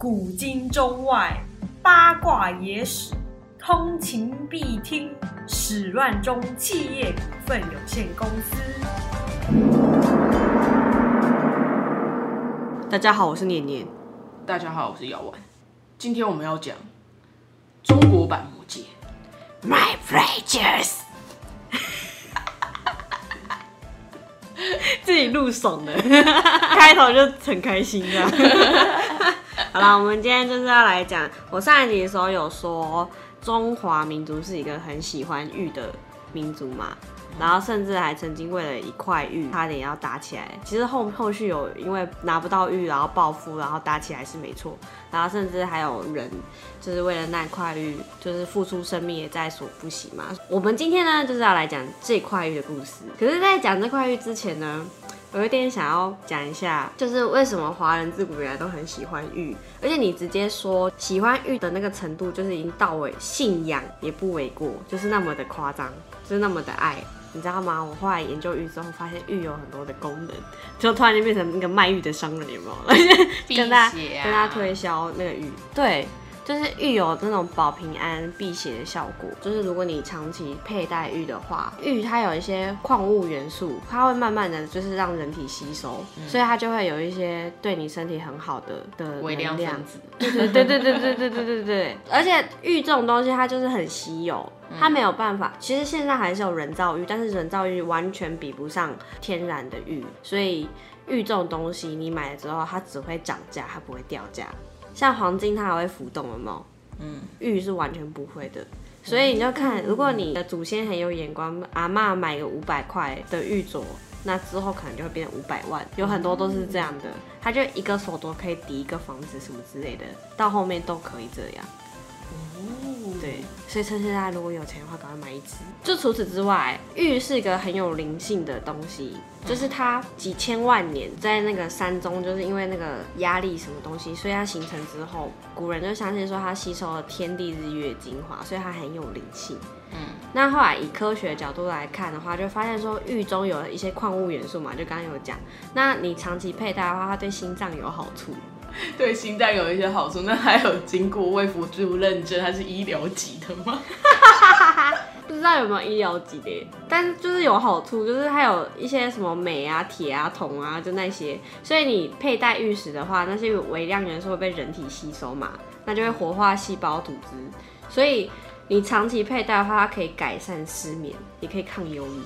古今中外八卦野史，通勤必听。史乱中企业股份有限公司。大家好，我是念念。大家好，我是姚丸。今天我们要讲中国版魔戒。My pleasures，自己录爽的，开头就很开心这样。好啦，我们今天就是要来讲，我上一集的时候有说，中华民族是一个很喜欢玉的民族嘛，然后甚至还曾经为了一块玉差点要打起来。其实后后续有因为拿不到玉，然后报复，然后打起来是没错。然后甚至还有人就是为了那块玉，就是付出生命也在所不惜嘛。我们今天呢就是要来讲这块玉的故事。可是，在讲这块玉之前呢，有一点想要讲一下，就是为什么华人自古以来都很喜欢玉，而且你直接说喜欢玉的那个程度，就是已经到为信仰也不为过，就是那么的夸张，就是那么的爱。你知道吗？我后来研究玉之后，发现玉有很多的功能，就突然就变成那个卖玉的商人，有没有？跟大家啊跟大家推销那个玉，对，就是玉有那种保平安、辟邪的效果。就是如果你长期佩戴玉的话，玉它有一些矿物元素，它会慢慢的就是让人体吸收，所以它就会有一些对你身体很好的的微量分子。对对对对对对对对对对，而且玉这种东西它就是很稀有，它没有办法。其实现在还是有人造玉，但是人造玉完全比不上天然的玉，所以玉这种东西你买了之后，它只会涨价，它不会掉价。像黄金它还会浮动，的猫？嗯，玉是完全不会的。所以你就看，如果你的祖先很有眼光，阿妈买个五百块的玉镯，那之后可能就会变成五百万，有很多都是这样的。他就一个手镯可以抵一个房子什么之类的，到后面都可以这样。对，所以趁现在如果有钱的话，赶快买一只。就除此之外，玉是一个很有灵性的东西，就是它几千万年在那个山中，就是因为那个压力什么东西，所以它形成之后，古人就相信说它吸收了天地日月精华，所以它很有灵性。嗯，那后来以科学角度来看的话，就发现说玉中有一些矿物元素嘛，就刚刚有讲。那你长期佩戴的话，它对心脏有好处。对心脏有一些好处。那还有经过卫福部认证，它是医疗级的吗？不知道有没有医疗级的，但是就是有好处，就是它有一些什么镁啊、铁啊、铜啊，就那些，所以你佩戴玉石的话，那些微量元素会被人体吸收嘛，那就会活化细胞组织，所以你长期佩戴的话，它可以改善失眠，也可以抗忧郁，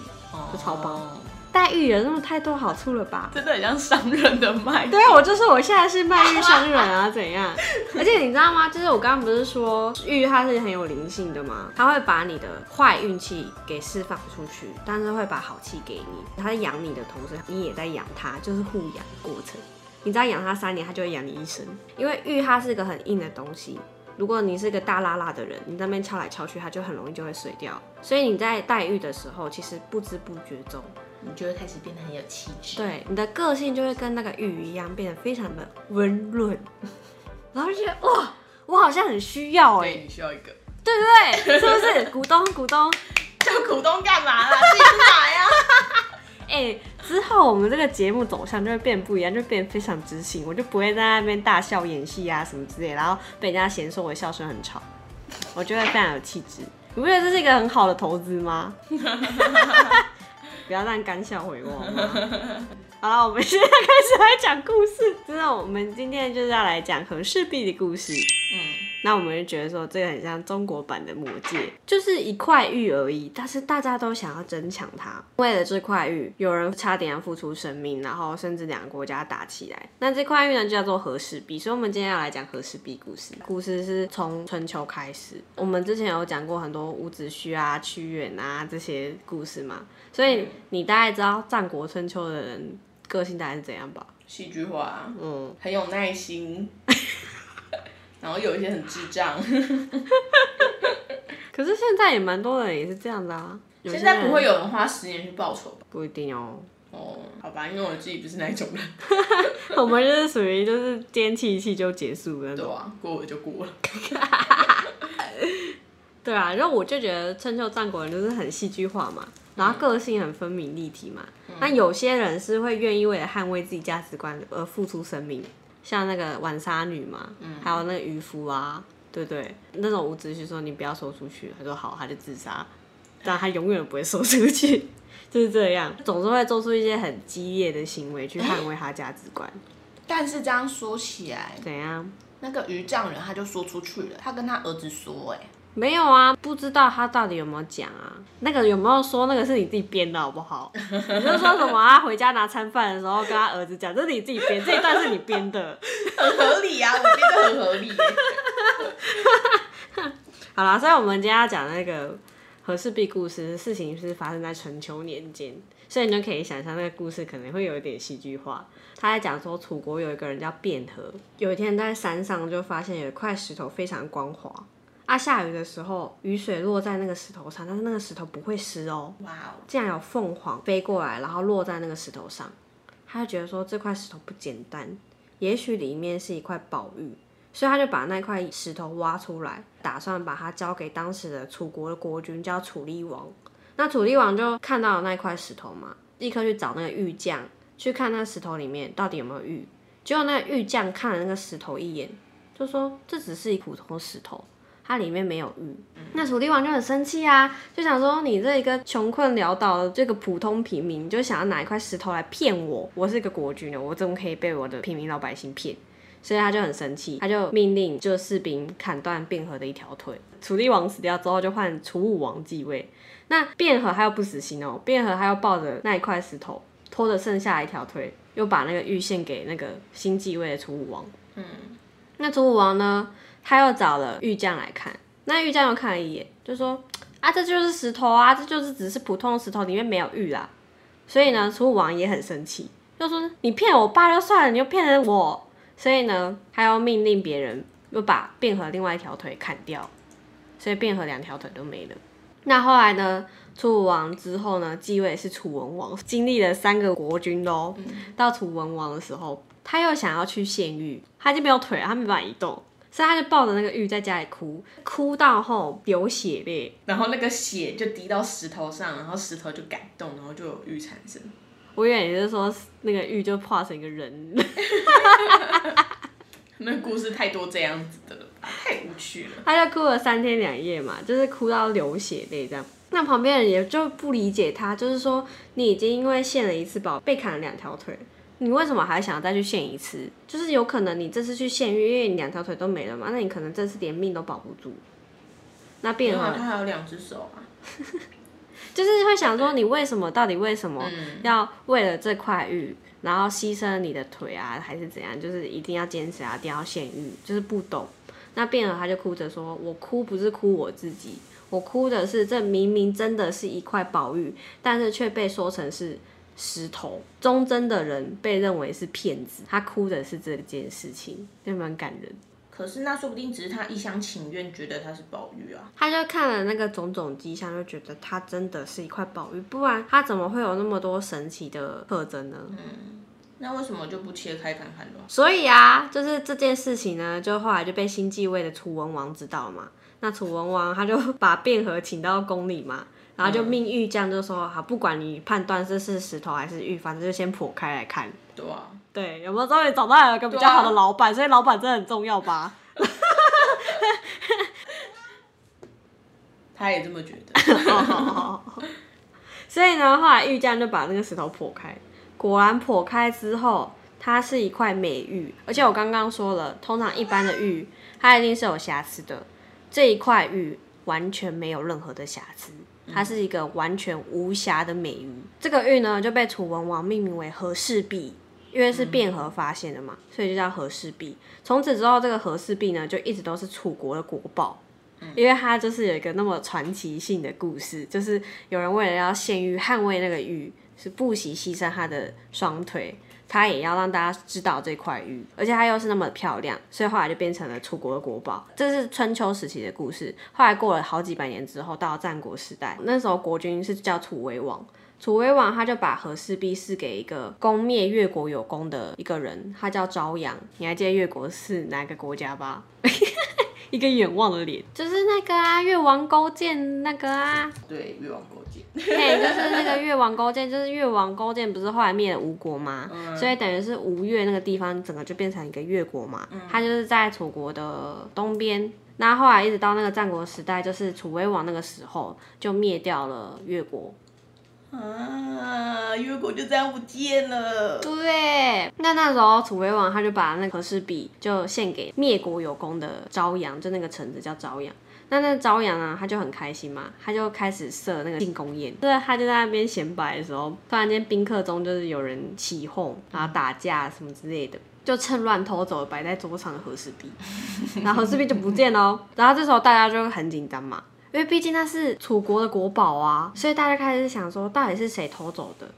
就超棒哦戴玉有那么太多好处了吧？真的很像商人的卖。对啊，我就说我现在是卖玉商人啊，怎样？而且你知道吗？就是我刚刚不是说玉它是很有灵性的吗？它会把你的坏运气给释放出去，但是会把好气给你。它在养你的同时，你也在养它，就是互养过程。你只要养它三年，它就会养你一生。因为玉它是个很硬的东西，如果你是个大拉拉的人，你在那边敲来敲去，它就很容易就会碎掉。所以你在戴玉的时候，其实不知不觉中，你就会开始变得很有气质。对，你的个性就会跟那个雨一样，变得非常的温润，然后就觉得哇，我好像很需要哎、对，你需要一个。对不对？是不是？股 东股东，叫股东干嘛啦？自己去买啊！哎、之后我们这个节目走向就会变不一样，就变得非常知性，我就不会在那边大笑演戏啊什么之类，然后被人家嫌说我笑声很吵，我就会非常有气质。你不觉得这是一个很好的投资吗？不要让感笑回我好吗。好了，我们现在开始来讲故事。真的，我们今天就是要来讲和氏璧的故事。嗯，那我们就觉得说，这个很像中国版的魔戒，就是一块玉而已，但是大家都想要争抢它。为了这块玉，有人差点要付出生命，然后甚至两个国家打起来。那这块玉呢，就叫做和氏璧。所以，我们今天要来讲和氏璧故事。故事是从春秋开始，我们之前有讲过很多伍子胥啊、屈原啊这些故事嘛，所以你大概知道战国春秋的人个性大概是怎样吧？戏剧化，嗯，很有耐心，然后有一些很智障。可是现在也蛮多人也是这样的啊。现在不会有人花十年去报仇吧？不一定哦。哦，好吧，因为我自己不是那一种人，我们就是属于就是今天气一气就结束的那种。对啊，过了就过了。对啊，然后我就觉得春秋战国人就是很戏剧化嘛，然后个性很分明立体嘛。那有些人是会愿意为了捍卫自己价值观而付出生命，像那个晚沙女嘛，还有那个渔夫啊，对不对？那种伍子胥说你不要说出去，他说好，他就自杀，但他永远都不会说出去，就是这样，总是会做出一些很激烈的行为去捍卫他价值观。但是这样说起来，怎样？那个渔丈人他就说出去了，他跟他儿子说、哎，没有啊，不知道他到底有没有讲啊？那个有没有说那个是你自己编的好不好？你就说什么他回家拿餐饭的时候跟他儿子讲，这是你自己编，这一段是你编的。很合理啊，我觉得很合理、哎 好啦，所以我们今天要讲那个和氏璧故事，事情是发生在春秋年间，所以你就可以想象那个故事可能会有一点戏剧化。他在讲说，楚国有一个人叫卞和，有一天在山上就发现有一块石头非常光滑。啊，下雨的时候，雨水落在那个石头上，但是那个石头不会湿哦。哇哦，竟然有凤凰飞过来，然后落在那个石头上，他就觉得说这块石头不简单，也许里面是一块宝玉，所以他就把那块石头挖出来，打算把它交给当时的楚国的国君，叫楚厉王。那楚厉王就看到了那块石头嘛，立刻去找那个玉匠，去看那石头里面到底有没有玉。结果那个玉匠看了那个石头一眼，就说这只是一普通石头。它里面没有玉，那楚厉王就很生气啊，就想说你这一个穷困潦倒的这个普通平民，就想要拿一块石头来骗我，我是一个国君呢，我怎么可以被我的平民老百姓骗？所以他就很生气，他就命令就士兵砍断卞和的一条腿。楚厉王死掉之后，就换楚武王继位。那卞和他又不死心哦，卞和他又抱着那一块石头，拖着剩下一条腿，又把那个玉献给那个新继位的楚武王。嗯，那楚武王呢？他又找了玉匠来看，那玉匠又看了一眼，就说：“啊，这就是石头啊，这就是只是普通的石头，里面没有玉啊。”所以呢，楚武王也很生气，就说：“你骗我爸就算了，你又骗了我。”所以呢，他又命令别人又把卞和另外一条腿砍掉，所以卞和两条腿都没了。那后来呢，楚武王之后呢，继位是楚文王，经历了三个国君喽。到楚文王的时候，他又想要去献玉，他就没有腿，他没办法移动。所以他就抱着那个玉在家里哭，哭到后流血泪。然后那个血就滴到石头上，然后石头就感动，然后就有玉产生。我以为你是说那个玉就化成一个人，那故事太多这样子的了吧，太无趣了。他就哭了三天两夜嘛，就是哭到流血泪这样。那旁边人也就不理解他，就是说你已经因为献了一次宝被砍了两条腿，你为什么还想要再去献一次？就是有可能你这次去献玉，因为你两条腿都没了嘛，那你可能这次连命都保不住。那卞和他还有两只手啊，就是会想说，你为什么到底为什么要为了这块玉，然后牺牲你的腿啊，还是怎样？就是一定要坚持啊，一定要献玉，就是不懂。那卞和他就哭着说：“我哭不是哭我自己，我哭的是这明明真的是一块宝玉，但是却被说成是石头。忠贞的人被认为是骗子，他哭的是这件事情，就蛮感人。可是那说不定只是他一厢情愿觉得他是宝玉啊。他就看了那个种种迹象，就觉得他真的是一块宝玉，不然他怎么会有那么多神奇的特征呢？嗯那为什么就不切开看看呢？所以啊，就是这件事情呢，就后来就被新继位的楚文王知道嘛。那楚文王他就 把卞和请到宫里嘛，然后就命玉匠就说：好，不管你判断这是石头还是玉，反正就先剖开来看。对啊，对，有没有终于找到有一个比较好的老板？所以老板真的很重要吧？他也这么觉得。所以呢，后来玉匠就把那个石头剖开，果然剖开之后，它是一块美玉。而且我刚刚说了，通常一般的玉，它一定是有瑕疵的。这一块玉完全没有任何的瑕疵，它是一个完全无瑕的美玉。这个玉呢，就被楚文王命名为和氏璧。因为是卞和发现的嘛，所以就叫和氏璧。从此之后，这个和氏璧呢，就一直都是楚国的国宝。因为它就是有一个那么传奇性的故事，就是有人为了要献玉，捍卫那个玉，是不惜牺牲他的双腿，他也要让大家知道这块玉，而且它又是那么漂亮，所以后来就变成了楚国的国宝。这是春秋时期的故事。后来过了好几百年之后，到战国时代，那时候国君是叫楚威王。楚威王他就把和氏璧赐给一个攻灭越国有功的一个人，他叫朝阳。你还记得越国是哪个国家吧？一个远望的脸，就是那个啊，越王勾践那个啊。对，越王 嘿，就是那个越王勾践，就是越王勾践不是后来灭了吴国吗？所以等于是吴越那个地方整个就变成一个越国嘛。他就是在楚国的东边。那后来一直到那个战国时代，就是楚威王那个时候就灭掉了越国。啊，越国就这样不见了。对，那那时候楚威王他就把那和氏璧就献给灭国有功的昭阳，就那个臣子叫昭阳。那那朝阳啊，他就很开心嘛，他就开始设那个庆功宴。对，他就在那边显摆的时候，突然间宾客中就是有人起哄，然后打架什么之类的，就趁乱偷走摆在桌上的和氏璧，然后和氏璧就不见了。然后这时候大家就很紧张嘛，因为毕竟那是楚国的国宝啊，所以大家开始想说，到底是谁偷走的？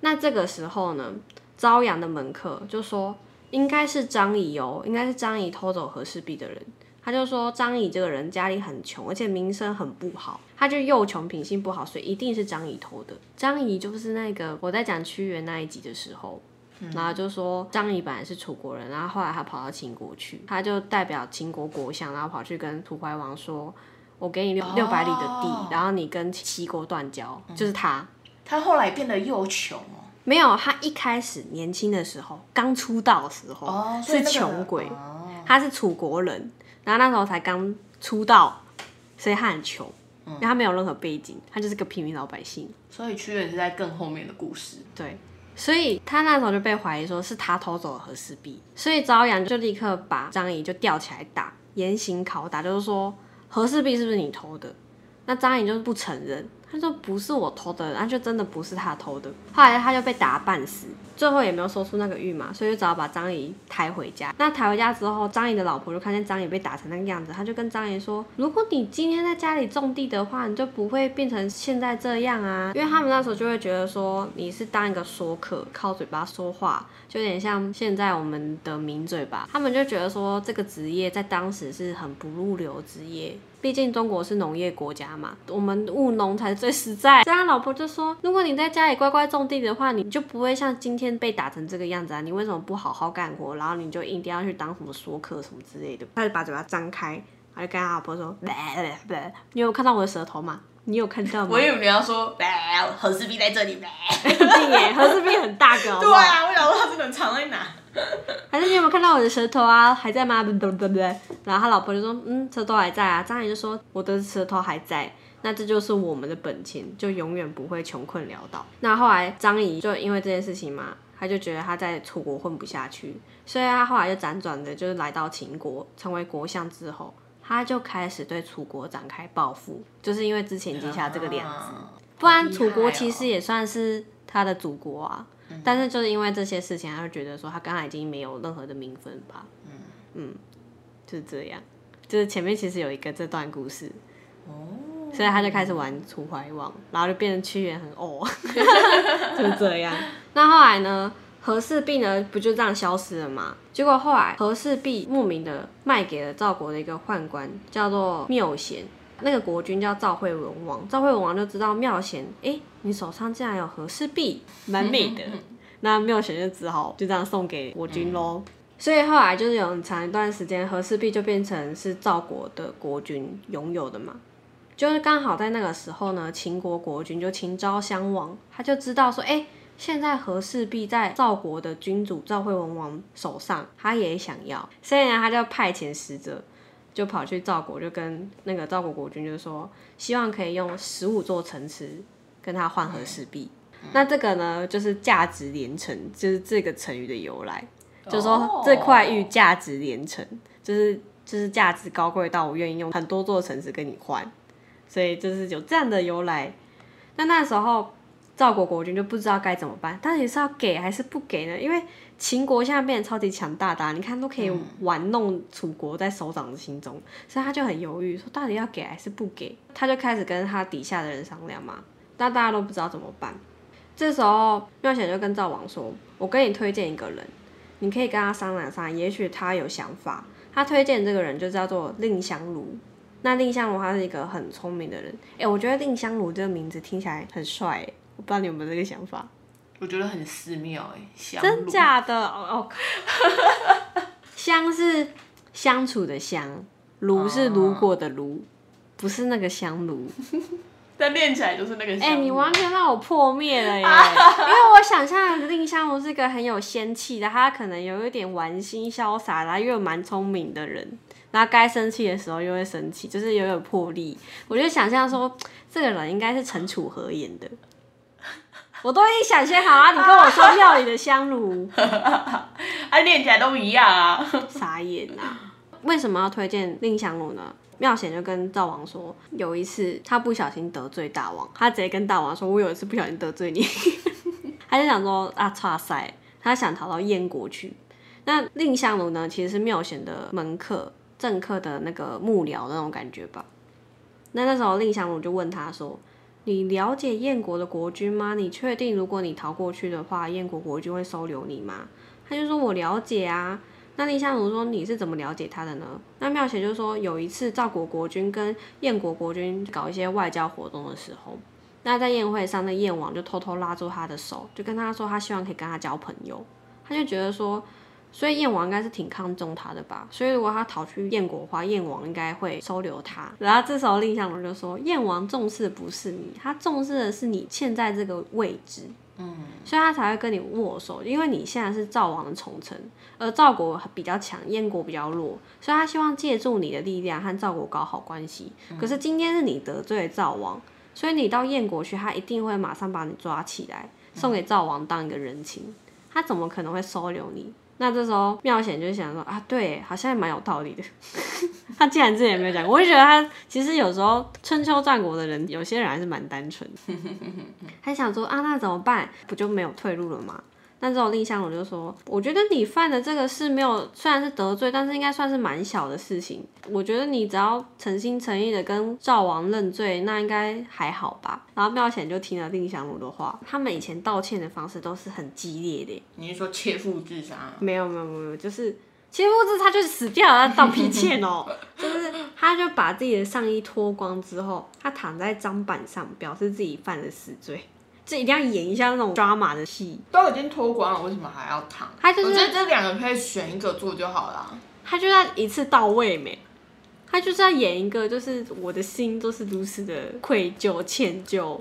那这个时候呢，朝阳的门客就说，应该是张仪哦，应该是张仪偷走和氏璧的人。他就说张仪这个人家里很穷，而且名声很不好，他就又穷，品性不好，所以一定是张仪偷的。张仪就是那个我在讲屈原那一集的时候，然后就说张仪本来是楚国人，然后后来他跑到秦国去，他就代表秦国国相，然后跑去跟楚怀王说：“我给你六六百里的地，然后你跟齐国断交。”就是他，他后来变得又穷哦。没有，他一开始年轻的时候，刚出道的时候是穷鬼，他是楚国人。然后那时候才刚出道，所以他很穷，因为他没有任何背景，他就是个平民老百姓。所以屈原是在更后面的故事。对，所以他那时候就被怀疑说是他偷走了和氏璧，所以朝阳就立刻把张仪就吊起来打，严刑拷打，就是说和氏璧是不是你偷的？那张仪就是不承认。他说不是我偷的，那就真的不是他偷的。后来他就被打半死，最后也没有说出那个玉嘛，所以就只好把张仪抬回家。那抬回家之后，张仪的老婆就看见张仪被打成那个样子，他就跟张仪说：“如果你今天在家里种地的话，你就不会变成现在这样啊。”因为他们那时候就会觉得说你是当一个说客，靠嘴巴说话，就有点像现在我们的名嘴吧。他们就觉得说这个职业在当时是很不入流职业。毕竟中国是农业国家嘛，我们务农才最实在。所以他老婆就说：“如果你在家里乖乖种地的话，你就不会像今天被打成这个样子啊！你为什么不好好干活，然后你就一定要去当什么说客什么之类的？”他就把嘴巴张开，他就跟他老婆说：“ 你有看到我的舌头吗？你有看到吗？”我以为你要说：“何氏璧在这里。”对，何氏璧很大个。对啊，我想说他真的藏在哪？还是你有没有看到我的舌头啊？还在吗？对不对？然后他老婆就说：“嗯，舌头还在啊。”张仪就说：“我的舌头还在，那这就是我们的本钱，就永远不会穷困潦倒。”那后来张仪就因为这件事情嘛，他就觉得他在楚国混不下去，所以他后来就辗转的，就是来到秦国，成为国相之后，他就开始对楚国展开报复，就是因为之前结下这个梁子，不然楚国其实也算是他的祖国啊。但是就是因为这些事情，他就觉得说他刚才已经没有任何的名分吧。嗯嗯，就是这样。就是前面其实有一个这段故事，哦，所以他就开始玩楚怀王，然后就变成屈原很 哦，就是这样。那后来呢，和氏璧呢不就这样消失了吗？结果后来和氏璧莫名的卖给了赵国的一个宦官，叫做缪贤。那个国君叫赵惠文王，赵惠文王就知道缪贤，哎，你手上竟然有和氏璧，蛮美的。那缪贤就只好就这样送给国君喽。所以后来就是有很长一段时间，和氏璧就变成是赵国的国君拥有的嘛。就是刚好在那个时候呢，秦国国君就秦昭襄王，他就知道说，哎，现在和氏璧在赵国的君主赵惠文王手上，他也想要，所以呢，他就派遣使者。就跑去赵国，就跟那个赵国国君就说，希望可以用十五座城池跟他换和氏璧。那这个呢，就是价值连城，就是这个成语的由来。就是说这块玉价值连城，就是就是价值高贵到我愿意用很多座城池跟你换，所以就是有这样的由来。那那时候。赵国国君就不知道该怎么办，到底是要给还是不给呢？因为秦国现在变得超级强大的，你看都可以玩弄楚国在手掌的心中，所以他就很犹豫，说到底要给还是不给？他就开始跟他底下的人商量嘛，但大家都不知道怎么办。这时候妙显就跟赵王说：“我跟你推荐一个人，你可以跟他商量商量，也许他有想法。他推荐这个人就叫做蔺相如。那蔺相如他是一个很聪明的人，哎，我觉得蔺相如这个名字听起来很帅。”我不知道你有没有这个想法，我觉得很寺庙哎，香真假的哦，香是相处的香，炉是炉火的炉，不是那个香炉。但练起来就是那个香炉。哎、你完全让我破灭了耶！因为我想象的蔺香炉是一个很有仙气的，他可能有一点玩心潇洒，然后又蛮聪明的人，然后该生气的时候又会生气，就是有点魄力。我就想象说，这个人应该是陈楚河演的。我都已经想先好啊！你跟我说庙里的香炉，啊，念起来都一样啊。傻眼啊！为什么要推荐蔺香炉呢？妙贤就跟赵王说，有一次他不小心得罪大王，他直接跟大王说：“我有一次不小心得罪你。”他就想说啊，差塞，他想逃到燕国去。那蔺相如呢，其实是妙贤的门客、政客的那个幕僚那种感觉吧。那那时候蔺相如就问他说：“你了解燕国的国君吗？你确定如果你逃过去的话，燕国国君会收留你吗？”他就说：“我了解啊。”那蔺相如说：“你是怎么了解他的呢？”那妙贤就说：“有一次赵国国君跟燕国国君搞一些外交活动的时候，那在宴会上，那燕王就偷偷拉住他的手，就跟他说他希望可以跟他交朋友。他就觉得说，所以燕王应该是挺看重他的吧？所以如果他逃去燕国的话，燕王应该会收留他。然后这时候蔺相如就说：燕王重视的不是你，他重视的是你现在这个位置。所以他才会跟你握手，因为你现在是赵王的宠臣，而赵国比较强，燕国比较弱，所以他希望借助你的力量和赵国搞好关系。可是今天是你得罪了赵王，所以你到燕国去，他一定会马上把你抓起来，送给赵王当一个人情，他怎么可能会收留你？那这时候妙贤就想说啊，对，好像也蛮有道理的。他既然自己也没有讲，我就觉得他其实有时候春秋战国的人，有些人还是蛮单纯的。他想说啊，那怎么办？不就没有退路了吗？那这种蔺相如就说，我觉得你犯的这个事没有，虽然是得罪，但是应该算是蛮小的事情。我觉得你只要诚心诚意的跟赵王认罪，那应该还好吧。然后妙贤就听了蔺相如的话，他们以前道歉的方式都是很激烈的。你是说切腹自杀？没有没有没有，就是切腹自他就死掉了，他道皮歉哦。就是他就把自己的上衣脱光之后，他躺在砧板上，表示自己犯了死罪。这一定要演一下那种抓马的戏。都已经脱光了，为什么还要躺？他就是我觉得这两个可以选一个做就好了。他就要一次到位没？他就是要演一个，就是我的心都是如此的愧疚、歉疚，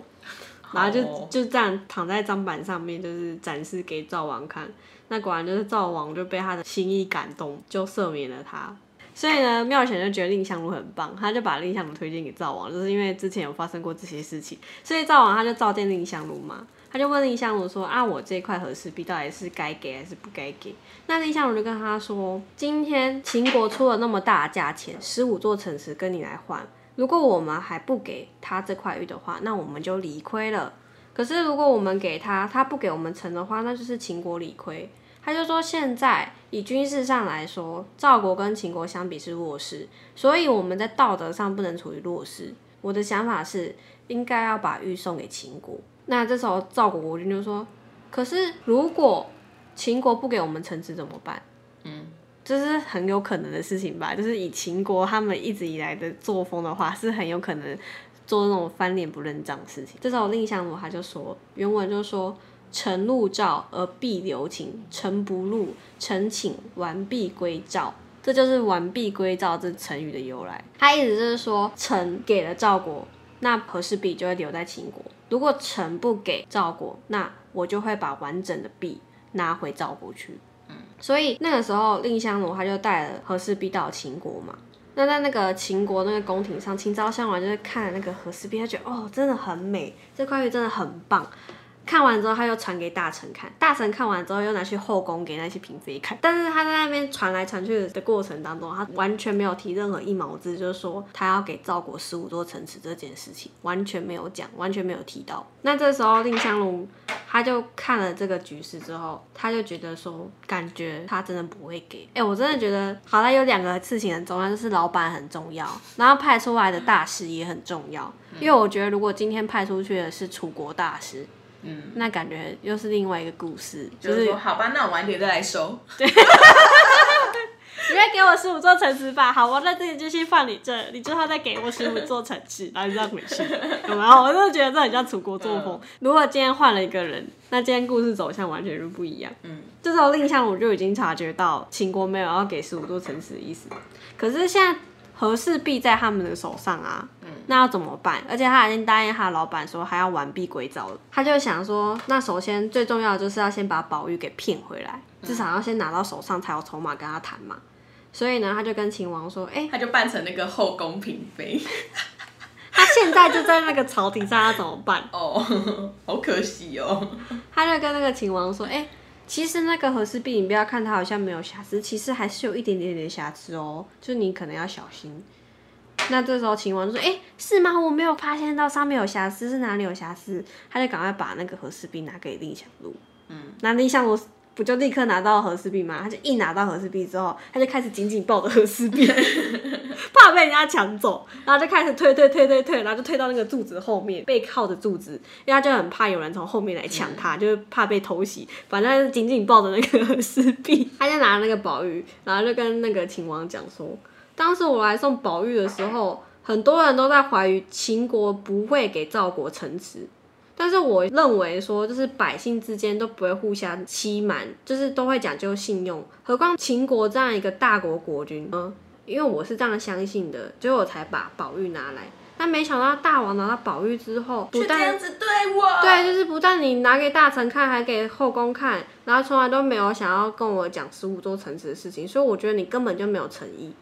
然后就哦就这样躺在砧板上面，就是展示给赵王看。那果然就是赵王就被他的心意感动，就赦免了他。所以呢，妙贤就觉得蔺相如很棒，他就把蔺相如推荐给赵王，就是因为之前有发生过这些事情，所以赵王他就召见蔺相如嘛，他就问蔺相如说啊，我这块和氏璧到底是该给还是不该给？那蔺相如就跟他说，今天秦国出了那么大价钱，十五座城池跟你来换，如果我们还不给他这块玉的话，那我们就理亏了。可是如果我们给他，他不给我们城的话，那就是秦国理亏。他就说，现在以军事上来说，赵国跟秦国相比是弱势，所以我们在道德上不能处于弱势。我的想法是，应该要把玉送给秦国。那这时候赵国国君就说，可是如果秦国不给我们城池怎么办？嗯，这是很有可能的事情吧？就是以秦国他们一直以来的作风的话，是很有可能做那种翻脸不认账的事情。这时候蔺相如他就说，原文就说。臣入赵而必留秦，臣不入，臣请完璧归赵。这就是“完璧归赵”这成语的由来。他意思就是说，臣给了赵国，那和氏璧就会留在秦国；如果臣不给赵国，那我就会把完整的璧拿回赵国去。所以那个时候，蔺相如他就带了和氏璧到秦国嘛。那在那个秦国那个宫廷上，秦昭襄王就是看了那个和氏璧，他觉得哦，真的很美，这块玉真的很棒。看完之后，他又传给大臣看，大臣看完之后又拿去后宫给那些嫔妃看。但是他在那边传来传去的过程当中，他完全没有提任何一毛字，就是说他要给赵国十五座城池这件事情，完全没有讲，完全没有提到。那这时候蔺相如他就看了这个局势之后，他就觉得说，感觉他真的不会给。哎、我真的觉得，好像有两个事情很重要，就是老板很重要，然后派出来的大使也很重要。因为我觉得，如果今天派出去的是楚国大使，嗯，那感觉又是另外一个故事，就就是是说好吧，那我晚点再来收。你会给我十五座城池吧？好，我在这里就先放你这，你之后再给我十五座城池，然后你再回去。有没有？我真的觉得这很像楚国作风。如果今天换了一个人，那今天故事走向完全就不一样。嗯，这时候蔺相如就已经察觉到秦国没有要给十五座城池的意思，可是现在和氏璧在他们的手上啊，那要怎么办？而且他已经答应他的老板说还要完璧归赵了，他就想说，那首先最重要的就是要先把宝玉给骗回来，至少要先拿到手上才有筹码跟他谈嘛。所以呢，他就跟秦王说，哎、他就扮成那个后宫嫔妃。他现在就在那个朝廷上，要怎么办？哦，好可惜哦。他就跟那个秦王说：“哎、其实那个和氏璧，你不要看它好像没有瑕疵，其实还是有一点点点瑕疵哦，就你可能要小心。”那这时候秦王就说：“哎、是吗？我没有发现到上面有瑕疵，是哪里有瑕疵？”他就赶快把那个和氏璧拿给蔺相如。嗯，那蔺相如不就立刻拿到和氏璧吗？他就一拿到和氏璧之后，他就开始紧紧抱着和氏璧，怕被人家抢走，然后就开始退退退退退，然后就退到那个柱子后面，背靠着柱子，因为他就很怕有人从后面来抢他，就是怕被偷袭，反正就紧紧抱着那个和氏璧，他就拿那个宝玉，然后就跟那个秦王讲说，当时我来送宝玉的时候，很多人都在怀疑秦国不会给赵国城池。但是我认为说，就是百姓之间都不会互相欺瞒，就是都会讲究信用。何况秦国这样一个大国国君，呢，因为我是这样相信的，所以我才把宝玉拿来。但没想到大王拿到宝玉之后，不但子对我，对，就是不但你拿给大臣看，还给后宫看，然后从来都没有想要跟我讲十五座城池的事情，所以我觉得你根本就没有诚意。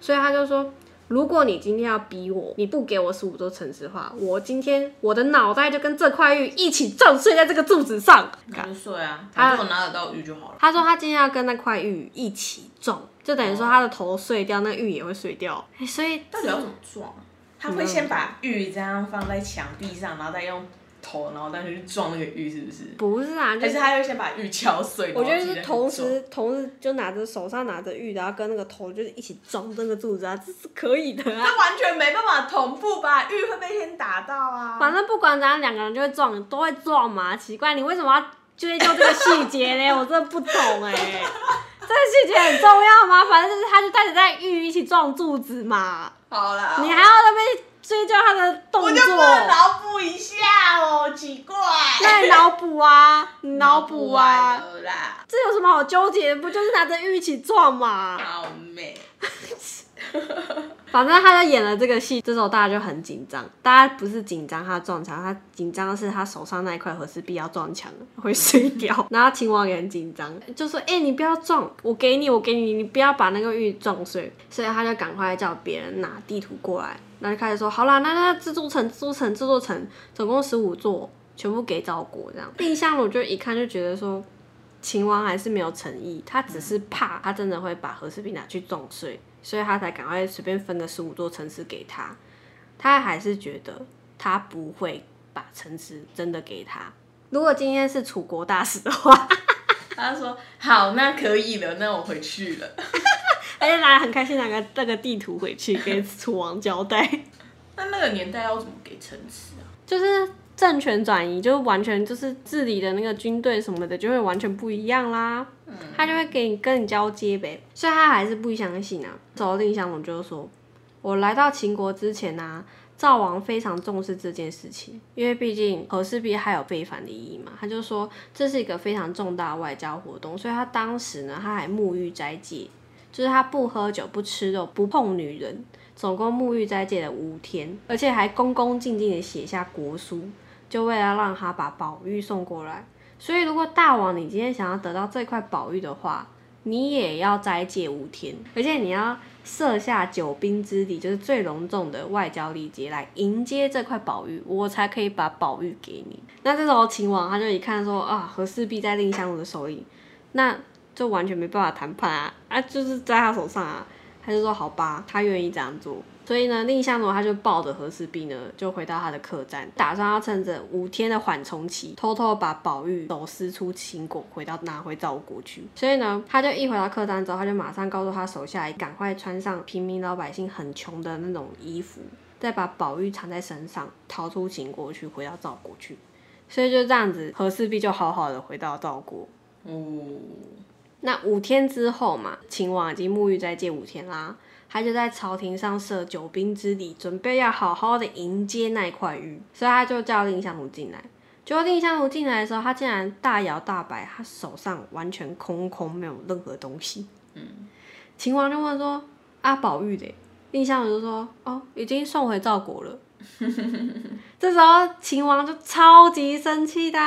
所以他就说，如果你今天要逼我，你不给我十五座城市的话，我今天我的脑袋就跟这块玉一起撞碎在这个柱子上。他就睡啊，他果拿得到玉就好了。他说他今天要跟那块玉一起撞，就等于说他的头碎掉，那玉也会碎掉。欸所以到底要怎么撞啊？他会先把玉这样放在墙壁上，然后再用头，然后再去撞那个玉，是不是？不是啊，就是还是他要先把玉敲碎？我觉得是同时同时就拿着手上拿着玉，然后跟那个头就是一起撞那个柱子啊，这是可以的啊。他完全没办法同步吧？玉会被天打到啊。反正不管怎样，两个人就会撞，都会撞嘛。奇怪，你为什么要追究这个细节呢？我真的不懂哎、这个细节很重要吗？反正就是他就带着那玉一起撞柱子嘛，好了，你还要那边追究他的动我就不作，能脑补一下哦，奇怪。那你脑补啊，你脑补啊，啦，这有什么好纠结？不就是拿着玉一起撞嘛？好美。反正他就演了这个戏，这时候大家就很紧张。大家不是紧张他撞墙，他紧张的是他手上那一块和氏璧要撞墙了，会碎掉。然后秦王也很紧张，就说：“哎、你不要撞，我给你，我给你，你不要把那个玉撞碎。”所以他就赶快叫别人拿地图过来，那就开始说：“好啦，那那这座城、这座城、这座城，总共十五座，全部给赵国。”这样，蔺相如就一看就觉得说。秦王还是没有诚意，他只是怕他真的会把和氏璧拿去撞碎，所以他才赶快随便分个十五座城池给他。他还是觉得他不会把城池真的给他。如果今天是楚国大使的话，他说好，那可以了，那我回去了。而且拿很开心拿个那个地图回去给楚王交代，那那个年代要怎么给城池啊？就是政权转移，就完全就是治理的那个军队什么的就会完全不一样啦。嗯他就会给你跟你交接呗，所以他还是不相信啊。之后蔺相如就说：“我来到秦国之前啊，赵王非常重视这件事情，因为毕竟和氏璧还有非凡的意义嘛。他就说这是一个非常重大的外交活动，所以他当时呢，他还沐浴斋戒，就是他不喝酒、不吃肉、不碰女人，总共沐浴斋戒了五天，而且还恭恭敬敬的写下国书，就为了让他把宝玉送过来。所以，如果大王你今天想要得到这块宝玉的话，你也要斋戒五天，而且你要设下九宾之礼，就是最隆重的外交礼节来迎接这块宝玉，我才可以把宝玉给你。那这时候秦王他就一看说啊，和氏璧在蔺相如的手里，那就完全没办法谈判啊，啊，就是在他手上啊。他就说好吧，他愿意这样做。所以呢，蔺相如他就抱着和氏璧呢，就回到他的客栈，打算要趁着五天的缓冲期，偷偷把宝玉走私出秦国，回到拿回赵国去。所以呢，他就一回到客栈之后，他就马上告诉他手下，赶快穿上平民老百姓很穷的那种衣服，再把宝玉藏在身上，逃出秦国去，回到赵国去。所以就这样子，和氏璧就好好的回到赵国。哦，那五天之后嘛，秦王已经沐浴在戒五天啦，他就在朝廷上设九宾之礼，准备要好好的迎接那块玉，所以他就叫蔺相如进来。结果蔺相如进来的时候，他竟然大摇大摆，他手上完全空空，没有任何东西。嗯，秦王就问说：“啊，宝玉嘞？”蔺相如就说：“哦，已经送回赵国了。” 这时候秦王就超级生气的、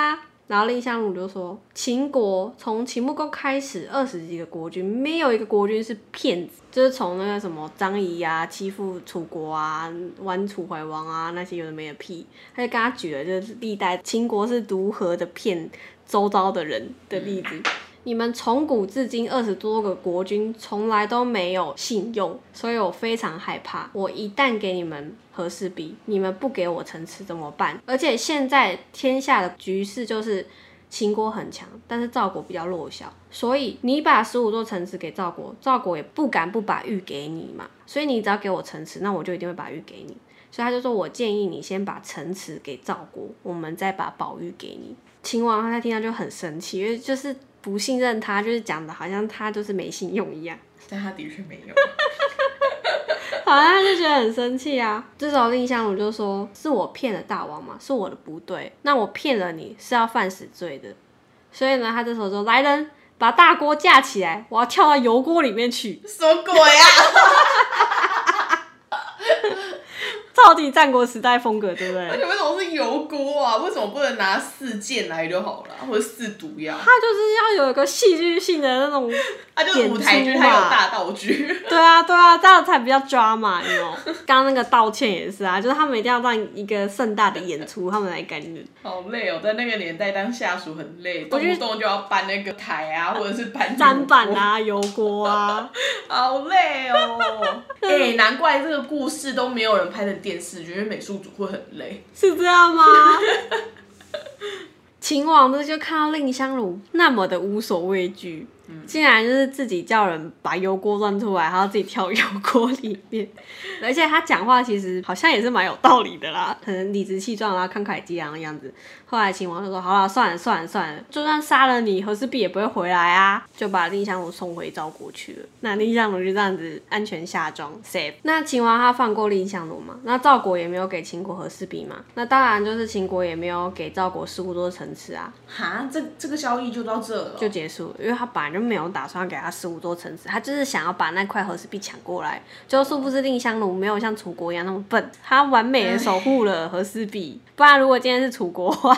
然后蔺相如就说：“秦国从秦穆公开始，二十几个国君，没有一个国君是骗子。就是从那个什么张仪啊，欺负楚国啊，玩楚怀王啊，那些有的没的屁，他就跟他举了就是历代秦国是如何的骗周遭的人的例子。你们从古至今二十多个国君，从来都没有信用，所以我非常害怕。我一旦给你们和氏璧，你们不给我城池怎么办？而且现在天下的局势就是秦国很强，但是赵国比较弱小，所以你把十五座城池给赵国，赵国也不敢不把玉给你嘛。所以你只要给我城池，那我就一定会把玉给你。所以他就说我建议你先把城池给赵国，我们再把宝玉给你。秦王他听到就很生气，因为就是不信任他，就是讲的好像他就是没信用一样，但他的确没有。好像他就觉得很生气啊。这时候蔺相如就说：“是我骗了大王嘛，是我的不对，那我骗了你是要犯死罪的。”所以呢，他这时候说：“来人，把大锅架起来，我要跳到油锅里面去。什么鬼啊？” 超级战国时代风格，对不对？而且为什么是油锅啊？为什么不能拿四剑来就好了，或者四毒药？他就是要有一个戏剧性的那种，他就是舞台剧，演出嘛有大道具。对啊，对啊，这样才比较你知道？刚刚那个道歉也是啊，就是他们一定要让一个盛大的演出，他们来感人。好累哦，在那个年代当下属很累，动不动就要搬那个台啊，或者是搬砧板，啊，油锅啊，好累哦。哎、难怪这个故事都没有人拍成电视剧，因为美术组会很累。是这样吗？秦王呢就看到蔺相如那么的无所畏惧，竟然就是自己叫人把油锅端出来，还要自己跳油锅里面，而且他讲话其实好像也是蛮有道理的啦，可能理直气壮啊、慷慨激昂的样子。后来秦王就说：“好了，算了算了算了，就算杀了你，和氏璧也不会回来啊。”就把蔺相如送回赵国去了。那蔺相如就这样子安全下庄 safe。那秦王他放过蔺相如嘛？那赵国也没有给秦国和氏璧嘛？那当然就是秦国也没有给赵国十五座城池啊，哈，这这个交易就到这了哦、就结束了。因为他本来就没有打算给他十五座城池，他就是想要把那块和氏璧抢过来。就殊不知蔺相如没有像楚国一样那么笨，他完美的守护了和氏璧。不然如果今天是楚国的话，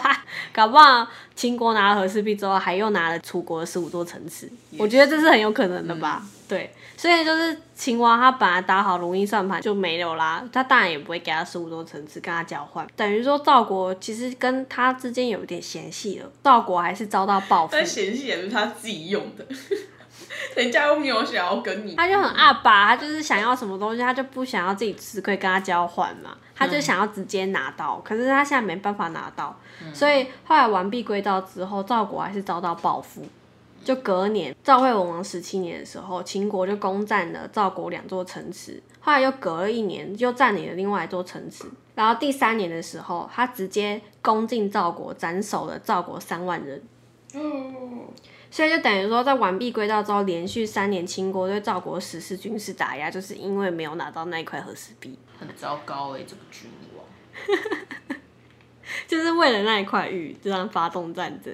搞不好秦国拿了和氏璧之后，还又拿了楚国的十五座城池。我觉得这是很有可能的吧？对，所以就是秦王他本来打好如意算盘就没有啦，他当然也不会给他十五座城池跟他交换，等于说赵国其实跟他之间有一点嫌隙了，赵国还是遭到报复。但嫌隙也是他自己用的，人家又没有想要跟你。他就很阿爸，他就是想要什么东西，他就不想要自己吃亏跟他交换嘛，他就想要直接拿到，可是他现在没办法拿到，所以后来完璧归赵之后，赵国还是遭到报复。就隔年，赵惠文王十七年的时候，秦国就攻占了赵国两座城池，后来又隔了一年，又占领了另外一座城池。然后第三年的时候，他直接攻进赵国，斩首了赵国三万人。所以就等于说，在完璧归赵之后，连续三年秦国对赵国实施军事打压，就是因为没有拿到那一块和氏璧，很糟糕哎、这个君王，就是为了那一块玉这样发动战争。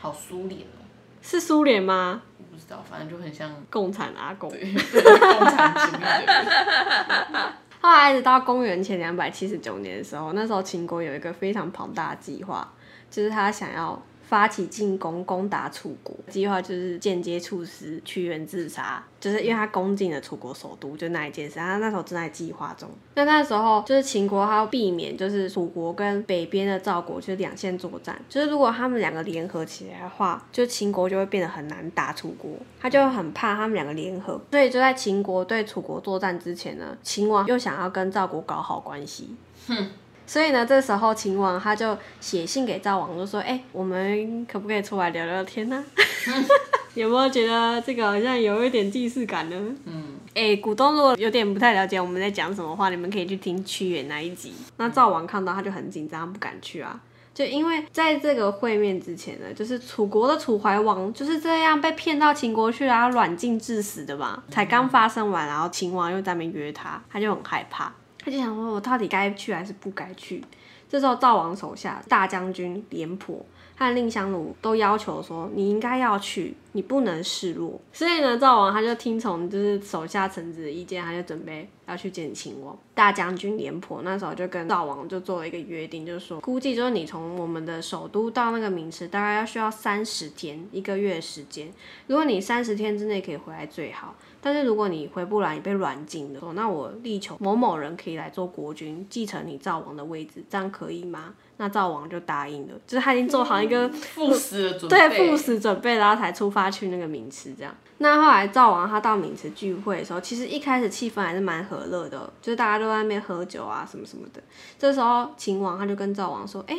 好苏联哦，是苏联吗？我不知道，反正就很像共产阿公。对共产主义。后来一直到公元前两百七十九年的时候，那时候秦国有一个非常庞大的计划，就是他想要发起进攻，攻打楚国。计划就是间接促使屈原自杀，就是因为他攻进了楚国首都，就那一件事，他那时候正在计划中。那那时候就是秦国，他要避免就是楚国跟北边的赵国就是两线作战，就是如果他们两个联合起来的话，就秦国就会变得很难打楚国，他就很怕他们两个联合，所以就在秦国对楚国作战之前呢，秦王又想要跟赵国搞好关系。哼所以呢，这时候秦王他就写信给赵王，就说：“哎、我们可不可以出来聊聊天呢、有没有觉得这个好像有一点既视感呢？嗯，哎、股东如果有点不太了解我们在讲什么话，你们可以去听屈原那一集。那赵王看到他就很紧张，不敢去啊。就因为在这个会面之前呢，就是楚国的楚怀王就是这样被骗到秦国去了，然后软禁致死的嘛，才刚发生完，然后秦王又在那边约他，他就很害怕，他就想说，我到底该去还是不该去？这时候赵王手下大将军廉颇和蔺相如都要求说，你应该要去，你不能示弱。所以呢，赵王他就听从就是手下臣子的意见，他就准备要要去见秦王。大将军廉颇那时候就跟赵王就做了一个约定，就是说，估计就是你从我们的首都到那个名池，大概要需要三十天，一个月的时间。如果你三十天之内可以回来最好，但是如果你回不来，你被软禁了，那我力求某某人可以来做国君，继承你赵王的位置，这样可以吗？那赵王就答应了，就是他已经做好一个赴死的准备，对赴死准备，然后才出发他去那个渑池这样。那后来赵王他到渑池聚会的时候，其实一开始气氛还是蛮和乐的，就是大家都在那边喝酒啊什么什么的。这时候秦王他就跟赵王说：“哎、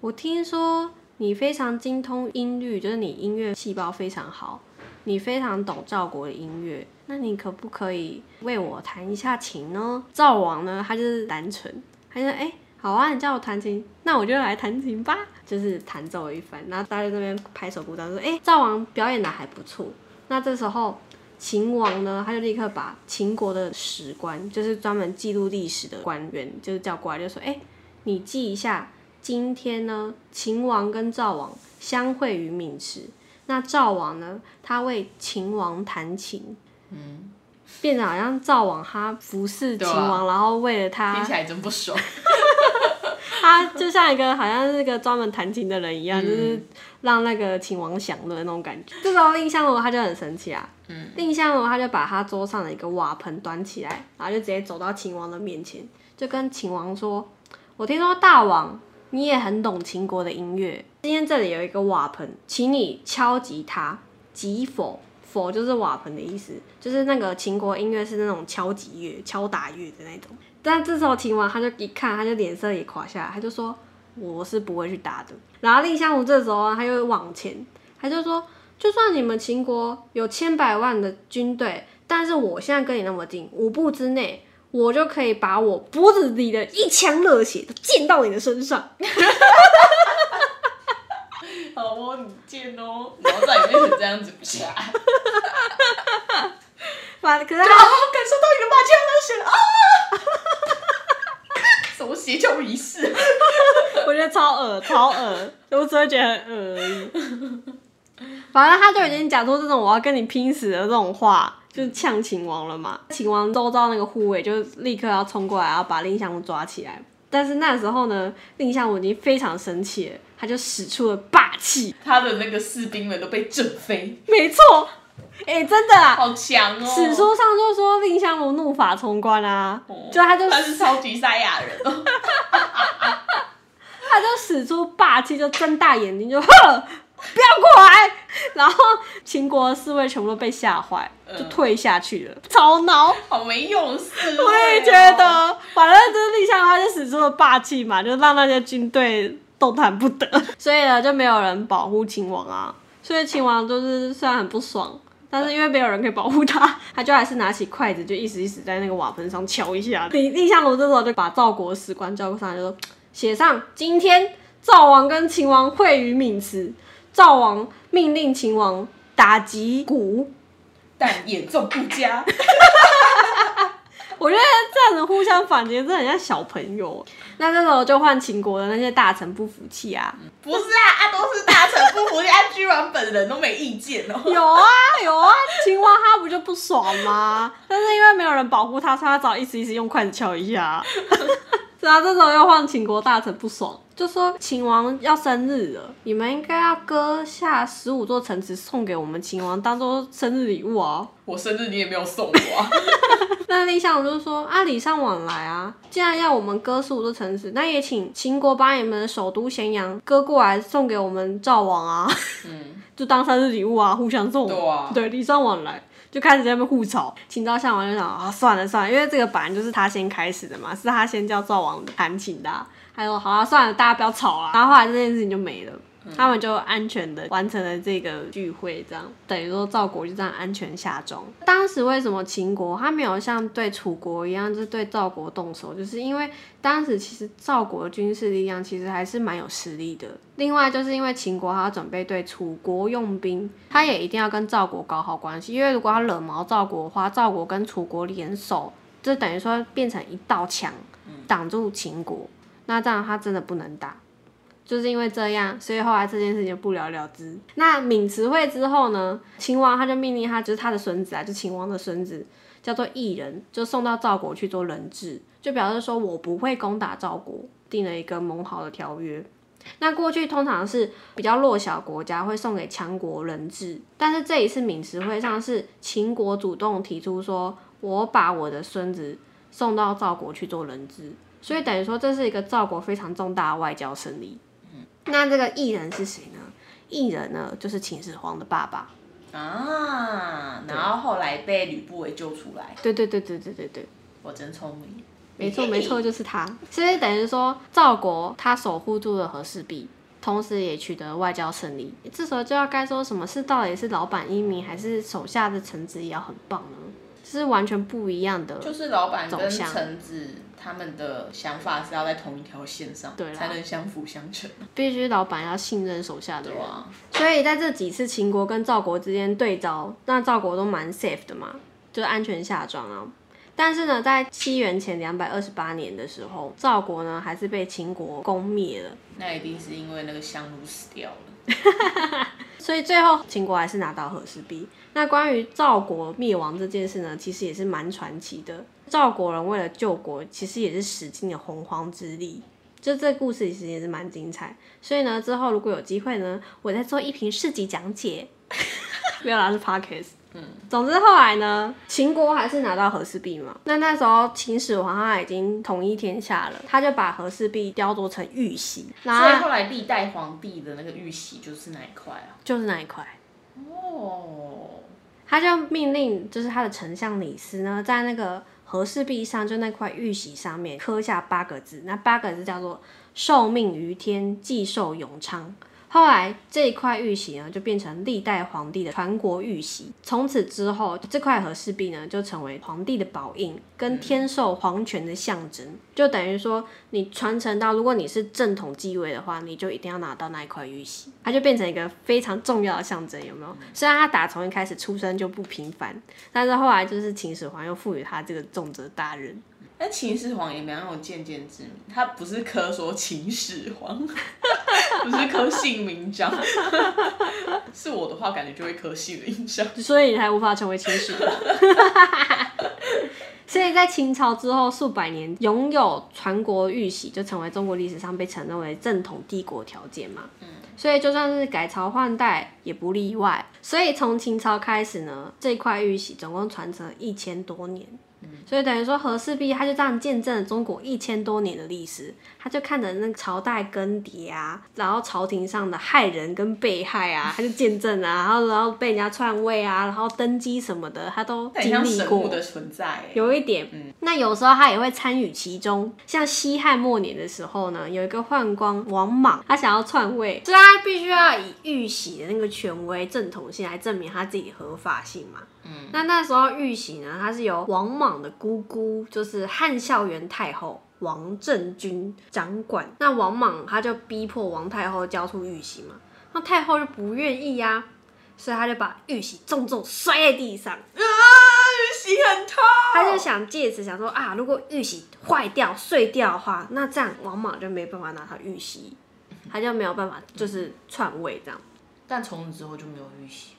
我听说你非常精通音律，就是你音乐细胞非常好，你非常懂赵国的音乐，那你可不可以为我弹一下琴呢？”赵王呢，他就是单纯，他就说：“哎、好啊，你叫我弹琴，那我就来弹琴吧。”就是弹奏了一番，然后大家在那边拍手鼓掌，说：“哎、赵王表演的还不错。”那这时候秦王呢，他就立刻把秦国的史官，就是专门记录历史的官员，就是叫过来，就说：“哎、你记一下，今天呢，秦王跟赵王相会于渑池。那赵王呢，他为秦王弹琴，嗯，变得好像赵王他服侍秦王，然后为了他听起来真不爽。他就像一个好像是个专门弹琴的人一样，就是让那个秦王享乐的那种感觉。这时候蔺相如他就很生气啊，嗯，蔺相如他就把他桌上的一个瓦盆端起来，然后就直接走到秦王的面前，就跟秦王说：“我听说大王你也很懂秦国的音乐，今天这里有一个瓦盆，请你敲击它，击否。”否就是瓦盆的意思，就是那个秦国音乐是那种敲击乐、敲打乐的那种。但这时候秦王他就一看，他就脸色也垮下来，他就说：“我是不会去打的。”然后蔺相如这时候啊他又往前，他就说：“就算你们秦国有千百万的军队，但是我现在跟你那么近，五步之内，我就可以把我脖子里的一腔热血都溅到你的身上。好哦，你贱哦，然后在你面这样子啪，反可是他啊，感受到你的马枪热血啊！什么邪教仪式？我觉得超恶，超恶，我只会觉得很恶而已。反正他就已经讲出这种我要跟你拼死的这种话，就是呛秦王了嘛。秦王周遭那个护卫就立刻要冲过来，然后把蔺相如抓起来。但是那时候呢，蔺相如已经非常生气了，他就使出了霸气。他的那个士兵们都被震飞，没错，哎、真的啊，好强哦！史书上就说蔺相如怒发冲冠啊，就他就他是超级赛亚人哦 他就使出霸气，就睁大眼睛就呵，不要过来！然后秦国的侍卫全部都被吓坏，就退下去了，超恼。好没用的侍哦我也觉得，反正就是蔺相如他就使出了霸气嘛，就让那些军队动弹不得，所以呢就没有人保护秦王啊。所以秦王就是虽然很不爽，但是因为没有人可以保护他，他就还是拿起筷子就一时一时在那个瓦盆上敲一下。李蔺相如这时候就把赵国的史官叫过上来，就说写上今天赵王跟秦王会于渑池，赵王命令秦王打击鼓。但严重不佳。我觉得这样子互相反击，真的很像小朋友。那这时候就换秦国的那些大臣不服气啊，不是啊，啊都是大臣不服气，啊居然本人都没意见哦。有啊有啊，青蛙他不就不爽吗？但是因为没有人保护他，所以他只好一时一时用筷子敲一下。是啊这时候又换秦国大臣不爽，就说秦王要生日了，你们应该要割下十五座城池送给我们秦王，当做生日礼物啊。我生日你也没有送我啊，那蔺相如就说：“啊，礼尚往来啊，既然要我们割十五座城池，那也请秦国把你们的首都咸阳割过来送给我们赵王啊，嗯，就当生日礼物啊，互相送。对啊对，礼尚往来。”就开始在那边互吵，秦昭襄王就想啊，算了算了，因为这个本来就是他先开始的嘛，是他先叫赵王弹琴的、啊。他说好啊，算了，大家不要吵了。然后后来这件事情就没了。他们就安全的完成了这个聚会，这样等于说赵国就这样安全下庄。当时为什么秦国他没有像对楚国一样，就是对赵国动手，就是因为当时其实赵国的军事力量其实还是蛮有实力的。另外就是因为秦国他要准备对楚国用兵，他也一定要跟赵国搞好关系，因为如果他惹毛赵国的话，赵国跟楚国联手，就等于说变成一道墙挡住秦国，那这样他真的不能打。就是因为这样，所以后来这件事情不了了之。那渑池会之后呢，秦王他就命令他，就是他的孙子啊，就秦王的孙子，叫做异人，就送到赵国去做人质，就表示说我不会攻打赵国，定了一个盟好的条约。那过去通常是比较弱小国家会送给强国人质，但是这一次渑池会上是秦国主动提出说，我把我的孙子送到赵国去做人质，所以等于说这是一个赵国非常重大的外交胜利。那这个异人是谁呢？异人呢，就是秦始皇的爸爸。啊，然后后来被吕不韦救出来，对对对对对对对，我真聪明。没错没错，就是他。所以等于说赵国他守护住了和氏璧，同时也取得外交胜利。这时候就要该说什么是到底是老板英明，还是手下的臣子也要很棒呢？这是完全不一样的。就是老板跟走向臣子他们的想法是要在同一条线上，对才能相辅相成。必须老板要信任手下的人。啊，所以在这几次秦国跟赵国之间对招，那赵国都蛮 safe 的嘛，就是安全下庄啊。但是呢，在西元前两百二十八年的时候，赵国呢还是被秦国攻灭了。那一定是因为那个香炉死掉了。所以最后秦国还是拿到和氏璧。那关于赵国灭亡这件事呢，其实也是蛮传奇的。赵国人为了救国，其实也是使尽了洪荒之力。就这故事其实也是蛮精彩。所以呢，之后如果有机会呢，我再做一瓶市集讲解。不要拿是 podcast。嗯，总之后来呢，秦国还是拿到和氏璧嘛。那那时候秦始皇他已经统一天下了，他就把和氏璧雕琢成玉玺，所以后来历代皇帝的那个玉玺就是那一块啊。就是那一块。哦，他就命令，就是他的丞相李斯呢，在那个和氏璧上，就那块玉玺上面刻下八个字，那八个字叫做“受命于天，既寿永昌”。后来这一块玉玺呢，就变成历代皇帝的传国玉玺。从此之后，这块和氏璧呢，就成为皇帝的宝印，跟天授皇权的象征。就等于说，你传承到，如果你是正统继位的话，你就一定要拿到那一块玉玺，它就变成一个非常重要的象征，有没有？虽然他打从一开始出生就不平凡，但是后来就是秦始皇又赋予他这个重责大任。但秦始皇也蛮有渐渐之明，他不是科说秦始皇，不是科姓名章。是我的话，感觉就会科姓名章。所以你才无法成为秦始皇。所以在秦朝之后数百年，拥有传国玉玺就成为中国历史上被承认为正统帝国条件嘛。嗯。所以就算是改朝换代也不例外。所以从秦朝开始呢，这块玉玺总共传承一千多年。所以等于说和氏璧，它就这样见证了中国一千多年的历史。他就看着那个朝代更迭啊，然后朝廷上的害人跟被害啊，他就见证啊，然后然后被人家篡位啊，然后登基什么的，他都很经历过。的存在欸。有一点，嗯那有时候他也会参与其中。像西汉末年的时候呢，有一个宦官王莽，他想要篡位，所以他必须要以玉玺的那个权威正统性来证明他自己合法性嘛。嗯，那那时候玉玺呢，它是由王莽的姑姑，就是汉孝元太后。王政君掌管，那王莽他就逼迫王太后交出玉玺嘛，那太后就不愿意呀、所以他就把玉玺重重摔在地上，啊，玉玺很痛。他就想借此想说啊，如果玉玺坏掉、碎掉的话，那这样王莽就没办法拿到玉玺，他就没有办法就是篡位这样。但从此之后就没有玉玺。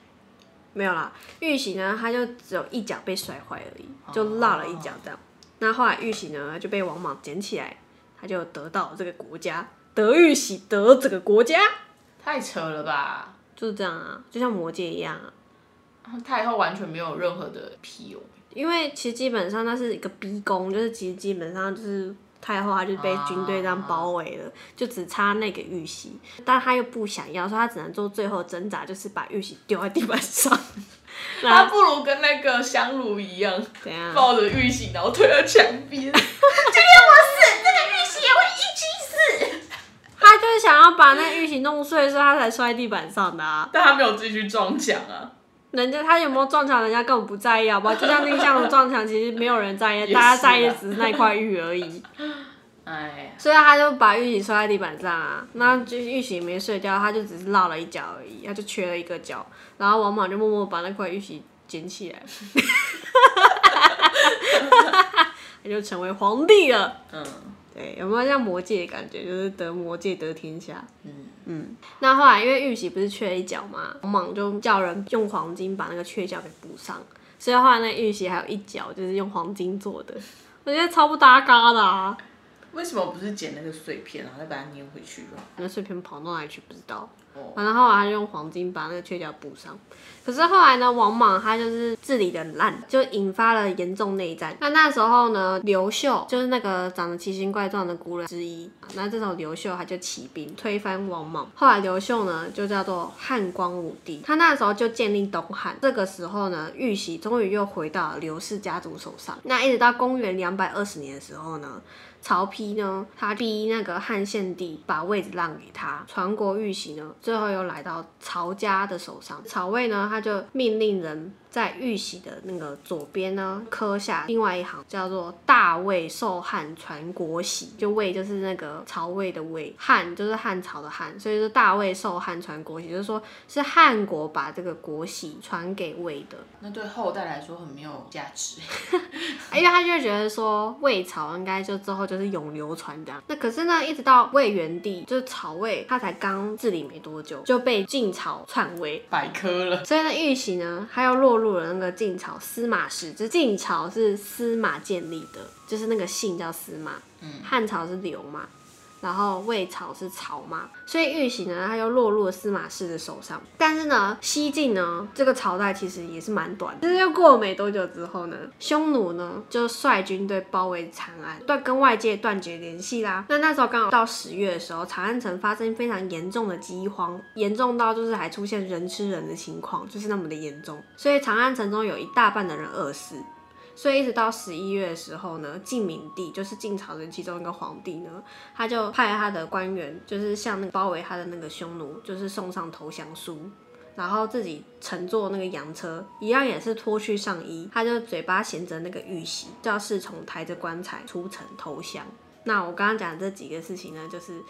没有啦，玉玺呢，他就只有一脚被摔坏而已，就落了一脚这样。那后来玉玺呢就被王莽捡起来，他就得到了这个国家，得玉玺得这个国家，太扯了吧！就是这样啊，就像魔戒一样啊。太后完全没有任何的屁用。因为其实基本上那是一个逼宫，就是其实基本上就是太后她就被军队这样包围了，就只差那个玉玺，但她又不想要，所以她只能做最后挣扎，就是把玉玺丢在地板上。他不如跟那个香炉一样，怎样？抱着玉玺，然后推到墙 边。今天我死，这个玉玺也会一起死他就是想要把那玉玺弄碎，所以他才摔地板上的啊。但他没有继续撞墙啊。人家他有没有撞墙，人家根本不在意，好不好？就像那像撞墙，其实没有人在意，大家在意只是那块玉而已。哎，所以他就把玉玺摔在地板上啊，那就玉玺没碎掉，他就只是落了一角而已，他就缺了一个角，然后王莽就默默把那块玉玺捡起来，他就成为皇帝了。嗯，对，有没有像魔戒的感觉？就是得魔戒得天下。嗯嗯。那后来因为玉玺不是缺一角嘛，王莽就叫人用黄金把那个缺角给补上，所以后来那玉玺还有一角就是用黄金做的，我觉得超不搭嘎的啊。为什么不是捡那个碎片，然后再把它粘回去吧？那碎片跑到哪里去不知道。哦，反正后他就用黄金把那个缺角补上。可是后来呢，王莽他就是治理的烂，就引发了严重内战。那那时候呢，刘秀就是那个长得奇形怪状的古人之一。那这时候刘秀他就起兵推翻王莽。后来刘秀呢就叫做汉光武帝，他那时候就建立东汉。这个时候呢，玉玺终于又回到刘氏家族手上。那一直到公元两百二十年的时候呢。曹丕呢，他逼那个汉献帝把位置让给他，传国玉玺呢，最后又来到曹家的手上。曹魏呢，他就命令人。在玉玺的那个左边呢，刻下另外一行，叫做“大魏受汉传国玺”。就魏就是那个曹魏的魏，汉就是汉朝的汉，所以说大魏受汉传国玺，就是说是汉国把这个国玺传给魏的。那对后代来说很没有价值，因为他就觉得说魏朝应该就之后就是永流传这样。那可是呢，一直到魏元帝，就是曹魏，他才刚治理没多久，就被晋朝篡位，百科了。所以呢，玉玺呢，他要落入。入了那个晋朝司马氏，就晋朝是司马建立的，就是那个姓叫司马。嗯，汉朝是刘嘛。然后魏朝是曹嘛，所以玉玺呢，他又落入了司马氏的手上。但是呢，西晋呢，这个朝代其实也是蛮短的。就是又过了没多久之后呢，匈奴呢就率军队包围长安，断跟外界断绝联系啦。那那时候刚好到十月的时候，长安城发生非常严重的饥荒，严重到就是还出现人吃人的情况，就是那么的严重。所以长安城中有一大半的人饿死。所以一直到十一月的时候呢，晋明帝就是晋朝的其中一个皇帝呢，他就派他的官员，就是向那个包围他的那个匈奴，就是送上投降书，然后自己乘坐那个羊车，一样也是脱去上衣，他就嘴巴衔着那个玉玺，叫侍从抬着棺材出城投降。那我刚刚讲的这几个事情呢，就是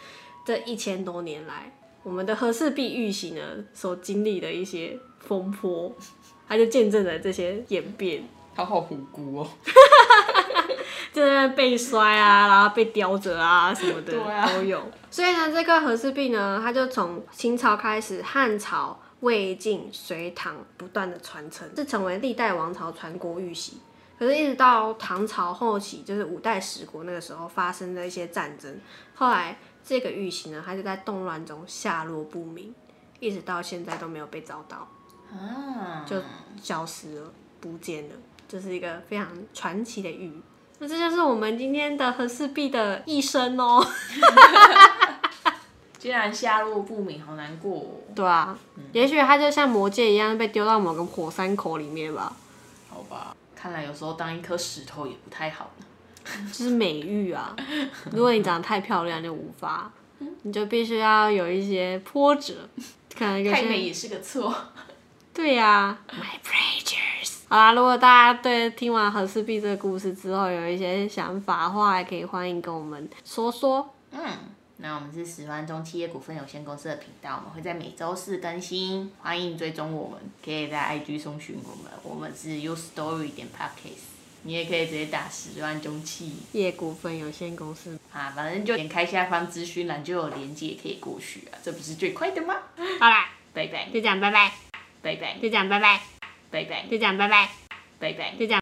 这一千多年来，我们的和氏璧玉玺呢所经历的一些风波，他就见证了这些演变。他好无辜哦，就在被摔啊，然后被叼着啊什么的都有。所以呢，这个和氏璧呢，它就从清朝开始，汉朝、魏晋、隋唐不断的传承，是成为历代王朝传国玉玺。可是，一直到唐朝后期，就是五代十国那个时候发生的一些战争，后来这个玉玺呢，它就在动乱中下落不明，一直到现在都没有被找到，啊，就消失了，不见了。这是一个非常传奇的玉，那这就是我们今天的和氏璧的一生哦。竟然下落不明，好难过。对啊，也许它就像魔戒一样被丢到某个火山口里面吧。好吧，看来有时候当一颗石头也不太好呢。就是美玉啊，如果你长得太漂亮就无法，你就必须要有一些波折。可能太美也是个错。对呀。My。好啦，如果大家对听完和氏璧这个故事之后有一些想法的话，也可以欢迎跟我们说说。嗯，那我们是十万中企业股份有限公司的频道，我们会在每周四更新，欢迎追踪我们，可以在 IG 搜寻我们，我们是 U Story 点 Podcast，你也可以直接打十万中企业股份有限公司啊，反正就点开下方资讯栏就有连接可以过去啊，这不是最快的吗？好啦，拜拜，就这样，拜拜，拜拜，就这样，拜拜。拜拜，就这样，拜拜，拜拜，就这样。